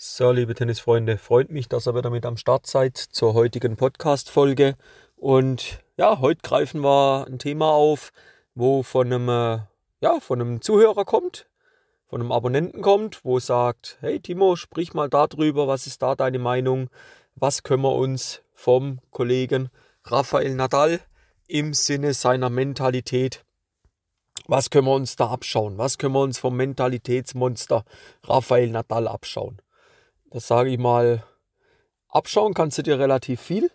So, liebe Tennisfreunde, freut mich, dass ihr wieder mit am Start seid zur heutigen Podcast-Folge. Und ja, heute greifen wir ein Thema auf, wo von einem, äh, ja, von einem Zuhörer kommt, von einem Abonnenten kommt, wo sagt, hey Timo, sprich mal darüber, was ist da deine Meinung? Was können wir uns vom Kollegen Rafael Nadal im Sinne seiner Mentalität was können wir uns da abschauen? Was können wir uns vom Mentalitätsmonster Rafael Nadal abschauen? Das sage ich mal, abschauen kannst du dir relativ viel.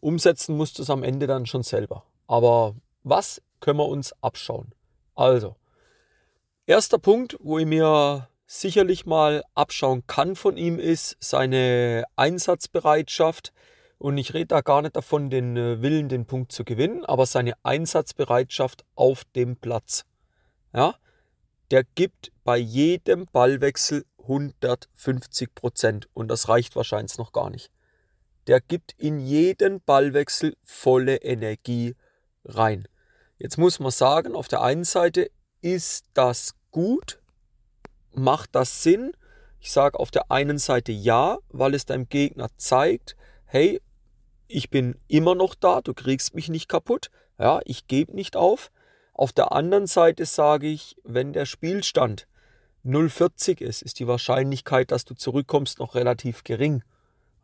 Umsetzen musst du es am Ende dann schon selber. Aber was können wir uns abschauen? Also, erster Punkt, wo ich mir sicherlich mal abschauen kann von ihm, ist seine Einsatzbereitschaft. Und ich rede da gar nicht davon, den äh, Willen, den Punkt zu gewinnen, aber seine Einsatzbereitschaft auf dem Platz. Ja, der gibt bei jedem Ballwechsel 150 Prozent und das reicht wahrscheinlich noch gar nicht. Der gibt in jeden Ballwechsel volle Energie rein. Jetzt muss man sagen, auf der einen Seite ist das gut, macht das Sinn. Ich sage auf der einen Seite ja, weil es deinem Gegner zeigt, hey, ich bin immer noch da, du kriegst mich nicht kaputt, ja, ich gebe nicht auf. Auf der anderen Seite sage ich, wenn der Spielstand 0,40 ist, ist die Wahrscheinlichkeit, dass du zurückkommst, noch relativ gering.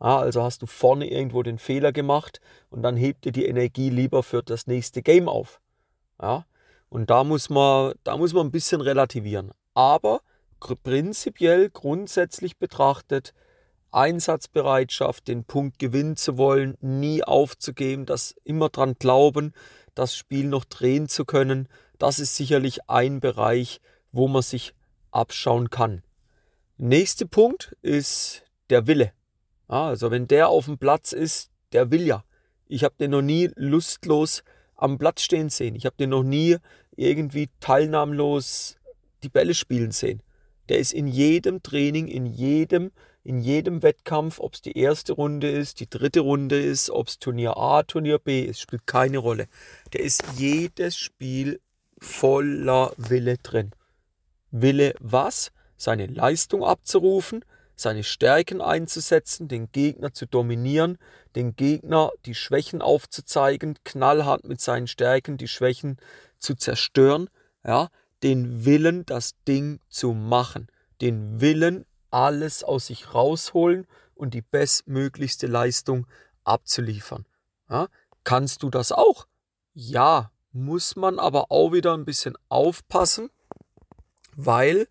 Ja, also hast du vorne irgendwo den Fehler gemacht und dann hebt dir die Energie lieber für das nächste Game auf. Ja, und da muss man, da muss man ein bisschen relativieren. Aber prinzipiell, grundsätzlich betrachtet, Einsatzbereitschaft, den Punkt gewinnen zu wollen, nie aufzugeben, das immer dran glauben, das Spiel noch drehen zu können, das ist sicherlich ein Bereich, wo man sich abschauen kann. Nächster Punkt ist der Wille. also wenn der auf dem Platz ist, der will ja. Ich habe den noch nie lustlos am Platz stehen sehen. Ich habe den noch nie irgendwie teilnahmlos die Bälle spielen sehen. Der ist in jedem Training, in jedem, in jedem Wettkampf, ob es die erste Runde ist, die dritte Runde ist, ob es Turnier A, Turnier B ist, spielt keine Rolle. Der ist jedes Spiel voller Wille drin. Wille was? Seine Leistung abzurufen, seine Stärken einzusetzen, den Gegner zu dominieren, den Gegner die Schwächen aufzuzeigen, knallhart mit seinen Stärken die Schwächen zu zerstören, ja, den Willen, das Ding zu machen, den Willen, alles aus sich rausholen und die bestmöglichste Leistung abzuliefern. Ja, kannst du das auch? Ja, muss man aber auch wieder ein bisschen aufpassen, weil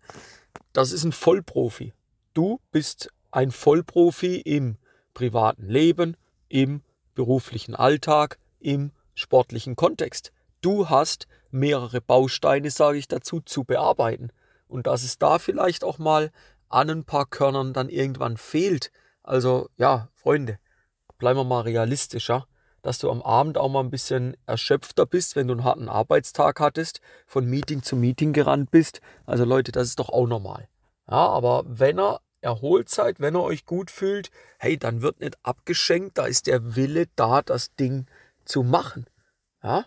das ist ein Vollprofi. Du bist ein Vollprofi im privaten Leben, im beruflichen Alltag, im sportlichen Kontext. Du hast mehrere Bausteine, sage ich dazu, zu bearbeiten. Und dass es da vielleicht auch mal an ein paar Körnern dann irgendwann fehlt. Also ja, Freunde, bleiben wir mal realistischer dass du am Abend auch mal ein bisschen erschöpfter bist, wenn du einen harten Arbeitstag hattest, von Meeting zu Meeting gerannt bist. Also Leute, das ist doch auch normal. Ja, aber wenn ihr erholt seid, wenn ihr euch gut fühlt, hey, dann wird nicht abgeschenkt, da ist der Wille da, das Ding zu machen. Ja?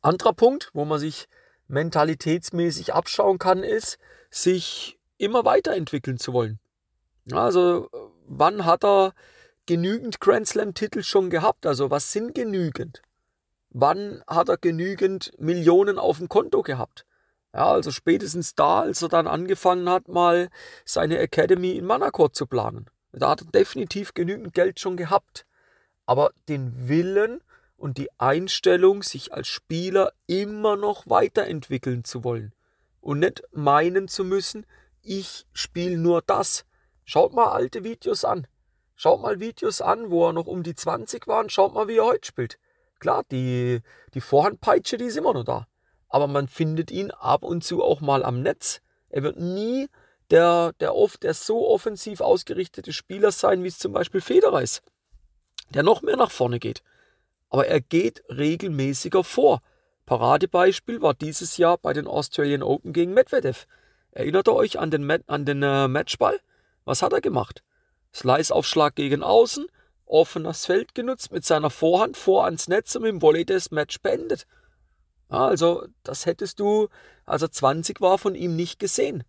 Anderer Punkt, wo man sich mentalitätsmäßig abschauen kann, ist, sich immer weiterentwickeln zu wollen. Also, wann hat er genügend Grand Slam-Titel schon gehabt? Also was sind genügend? Wann hat er genügend Millionen auf dem Konto gehabt? Ja, also spätestens da, als er dann angefangen hat, mal seine Academy in Monaco zu planen. Da hat er definitiv genügend Geld schon gehabt. Aber den Willen und die Einstellung, sich als Spieler immer noch weiterentwickeln zu wollen. Und nicht meinen zu müssen, ich spiele nur das. Schaut mal alte Videos an. Schaut mal Videos an, wo er noch um die 20 war und schaut mal, wie er heute spielt. Klar, die, die Vorhandpeitsche, die ist immer noch da. Aber man findet ihn ab und zu auch mal am Netz. Er wird nie der, der, oft, der so offensiv ausgerichtete Spieler sein, wie es zum Beispiel Federer ist. Der noch mehr nach vorne geht. Aber er geht regelmäßiger vor. Paradebeispiel war dieses Jahr bei den Australian Open gegen Medvedev. Erinnert ihr euch an den, an den äh, Matchball? Was hat er gemacht? Slice-Aufschlag gegen Außen, offenes Feld genutzt, mit seiner Vorhand vor ans Netz und dem Volley das Match beendet. Also, das hättest du, als er 20 war, von ihm nicht gesehen.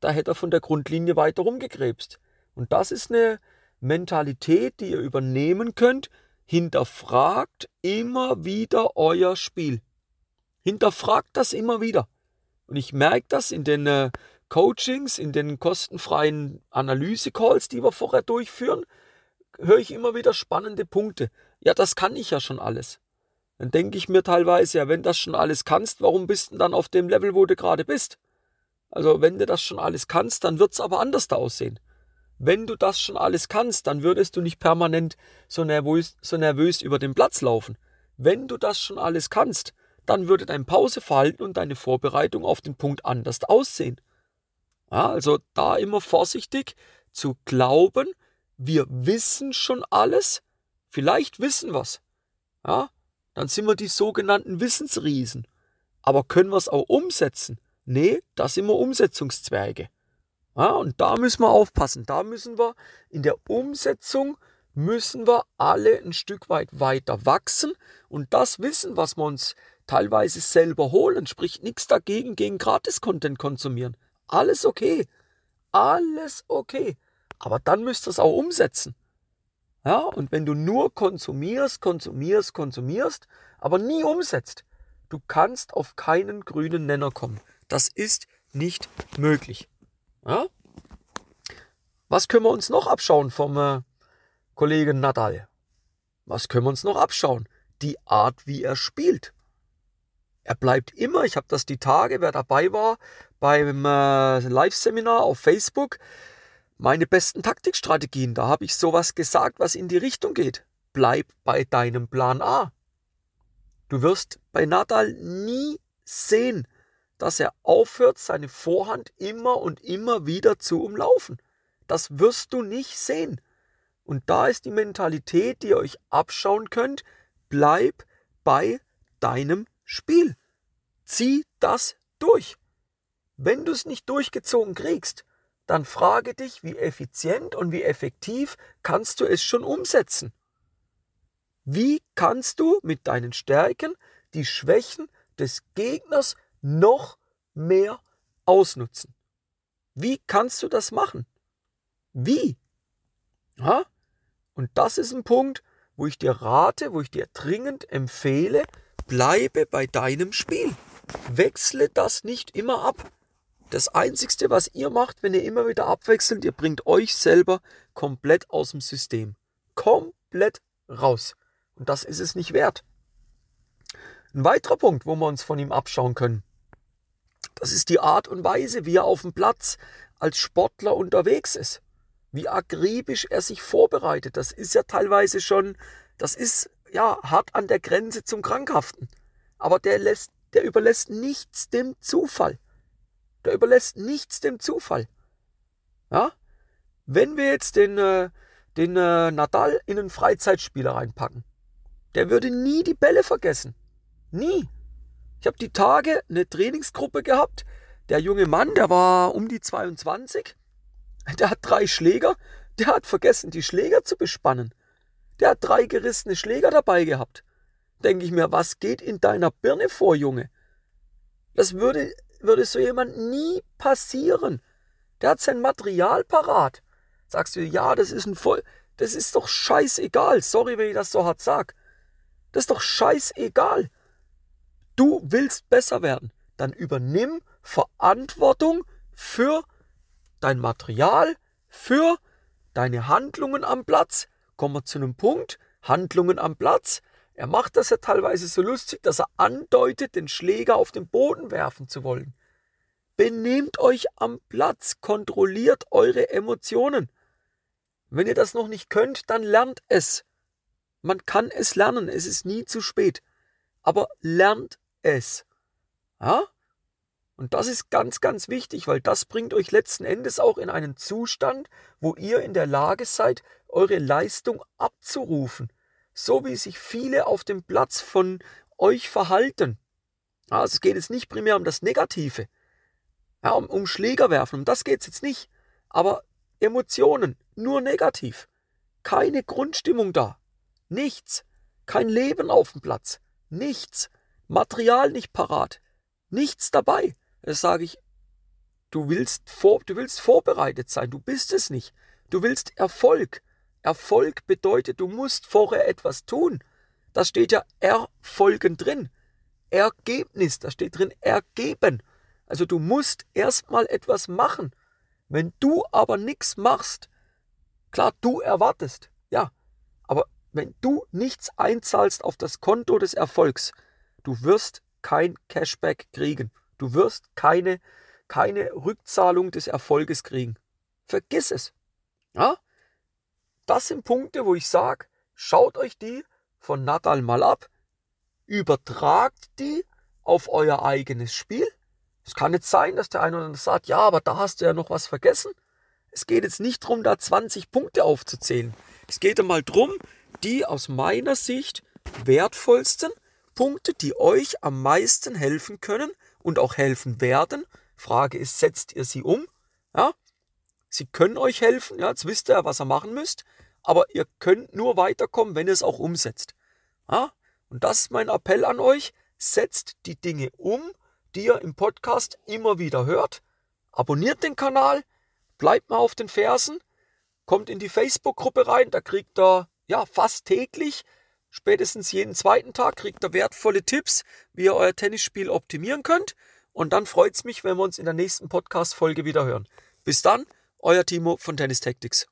da hätte er von der Grundlinie weiter rumgekrebst. Und das ist eine Mentalität, die ihr übernehmen könnt. Hinterfragt immer wieder euer Spiel. Hinterfragt das immer wieder. Und ich merke das in den äh, Coachings, in den kostenfreien Analyse-Calls, die wir vorher durchführen, höre ich immer wieder spannende Punkte. Ja, das kann ich ja schon alles. Dann denke ich mir teilweise, ja, wenn das schon alles kannst, warum bist du dann auf dem Level, wo du gerade bist? Also, wenn du das schon alles kannst, dann wird es aber anders aussehen. Wenn du das schon alles kannst, dann würdest du nicht permanent so nervös, so nervös über den Platz laufen. Wenn du das schon alles kannst, dann würde dein Pauseverhalten und deine Vorbereitung auf den Punkt anders aussehen. Ja, also da immer vorsichtig zu glauben, wir wissen schon alles, vielleicht wissen wir's. Ja, dann sind wir die sogenannten Wissensriesen. Aber können wir es auch umsetzen? Nee, da sind wir Umsetzungszwerge. Ja, und da müssen wir aufpassen. Da müssen wir in der Umsetzung müssen wir alle ein Stück weit weiter wachsen und das Wissen, was wir uns teilweise selber holen, spricht nichts dagegen gegen Gratis-Content konsumieren. Alles okay. Alles okay. Aber dann müsst ihr es auch umsetzen. Ja, und wenn du nur konsumierst, konsumierst, konsumierst, aber nie umsetzt, du kannst auf keinen grünen Nenner kommen. Das ist nicht möglich. Ja? Was können wir uns noch abschauen vom äh, Kollegen Nadal? Was können wir uns noch abschauen? Die Art, wie er spielt. Er bleibt immer, ich habe das die Tage, wer dabei war, beim äh, Live-Seminar auf Facebook, meine besten Taktikstrategien. Da habe ich sowas gesagt, was in die Richtung geht. Bleib bei deinem Plan A. Du wirst bei Nadal nie sehen, dass er aufhört, seine Vorhand immer und immer wieder zu umlaufen. Das wirst du nicht sehen. Und da ist die Mentalität, die ihr euch abschauen könnt. Bleib bei deinem Spiel. Zieh das durch. Wenn du es nicht durchgezogen kriegst, dann frage dich, wie effizient und wie effektiv kannst du es schon umsetzen. Wie kannst du mit deinen Stärken die Schwächen des Gegners noch mehr ausnutzen? Wie kannst du das machen? Wie? Ja? Und das ist ein Punkt, wo ich dir rate, wo ich dir dringend empfehle, bleibe bei deinem Spiel. Wechsle das nicht immer ab. Das Einzige, was ihr macht, wenn ihr immer wieder abwechselt, ihr bringt euch selber komplett aus dem System. Komplett raus. Und das ist es nicht wert. Ein weiterer Punkt, wo wir uns von ihm abschauen können, das ist die Art und Weise, wie er auf dem Platz als Sportler unterwegs ist. Wie akribisch er sich vorbereitet. Das ist ja teilweise schon, das ist ja hart an der Grenze zum Krankhaften. Aber der lässt der überlässt nichts dem Zufall. Der überlässt nichts dem Zufall. Ja? Wenn wir jetzt den, äh, den äh, Nadal in einen Freizeitspieler reinpacken, der würde nie die Bälle vergessen. Nie. Ich habe die Tage eine Trainingsgruppe gehabt. Der junge Mann, der war um die 22. Der hat drei Schläger. Der hat vergessen, die Schläger zu bespannen. Der hat drei gerissene Schläger dabei gehabt denke ich mir, was geht in deiner Birne vor, Junge? Das würde, würde so jemand nie passieren. Der hat sein Material parat. Sagst du, ja, das ist ein voll, das ist doch scheißegal. Sorry, wenn ich das so hart sag. Das ist doch scheißegal. Du willst besser werden. Dann übernimm Verantwortung für dein Material, für deine Handlungen am Platz. Kommen wir zu einem Punkt. Handlungen am Platz. Er macht das ja teilweise so lustig, dass er andeutet, den Schläger auf den Boden werfen zu wollen. Benehmt euch am Platz, kontrolliert eure Emotionen. Wenn ihr das noch nicht könnt, dann lernt es. Man kann es lernen, es ist nie zu spät. Aber lernt es. Ja? Und das ist ganz, ganz wichtig, weil das bringt euch letzten Endes auch in einen Zustand, wo ihr in der Lage seid, eure Leistung abzurufen so wie sich viele auf dem Platz von euch verhalten. Also es geht jetzt nicht primär um das Negative, ja, um, um Schläger werfen, um das geht es jetzt nicht. Aber Emotionen, nur negativ. Keine Grundstimmung da. Nichts. Kein Leben auf dem Platz. Nichts. Material nicht parat. Nichts dabei. Das sage ich, Du willst, vor, du willst vorbereitet sein, du bist es nicht. Du willst Erfolg. Erfolg bedeutet, du musst vorher etwas tun. Da steht ja Erfolgen drin. Ergebnis, da steht drin ergeben. Also du musst erstmal etwas machen. Wenn du aber nichts machst, klar, du erwartest, ja, aber wenn du nichts einzahlst auf das Konto des Erfolgs, du wirst kein Cashback kriegen. Du wirst keine, keine Rückzahlung des Erfolges kriegen. Vergiss es. Ja? Das sind Punkte, wo ich sage, schaut euch die von Nadal mal ab, übertragt die auf euer eigenes Spiel. Es kann nicht sein, dass der eine oder andere sagt, ja, aber da hast du ja noch was vergessen. Es geht jetzt nicht darum, da 20 Punkte aufzuzählen. Es geht einmal darum, die aus meiner Sicht wertvollsten Punkte, die euch am meisten helfen können und auch helfen werden. Frage ist, setzt ihr sie um? Ja? Sie können euch helfen, ja, jetzt wisst ihr, was ihr machen müsst, aber ihr könnt nur weiterkommen, wenn ihr es auch umsetzt. Ja? Und das ist mein Appell an euch, setzt die Dinge um, die ihr im Podcast immer wieder hört. Abonniert den Kanal, bleibt mal auf den Fersen, kommt in die Facebook-Gruppe rein, da kriegt ihr ja fast täglich Spätestens jeden zweiten Tag kriegt ihr wertvolle Tipps, wie ihr euer Tennisspiel optimieren könnt. Und dann freut es mich, wenn wir uns in der nächsten Podcast-Folge wieder hören. Bis dann, euer Timo von Tennis Tactics.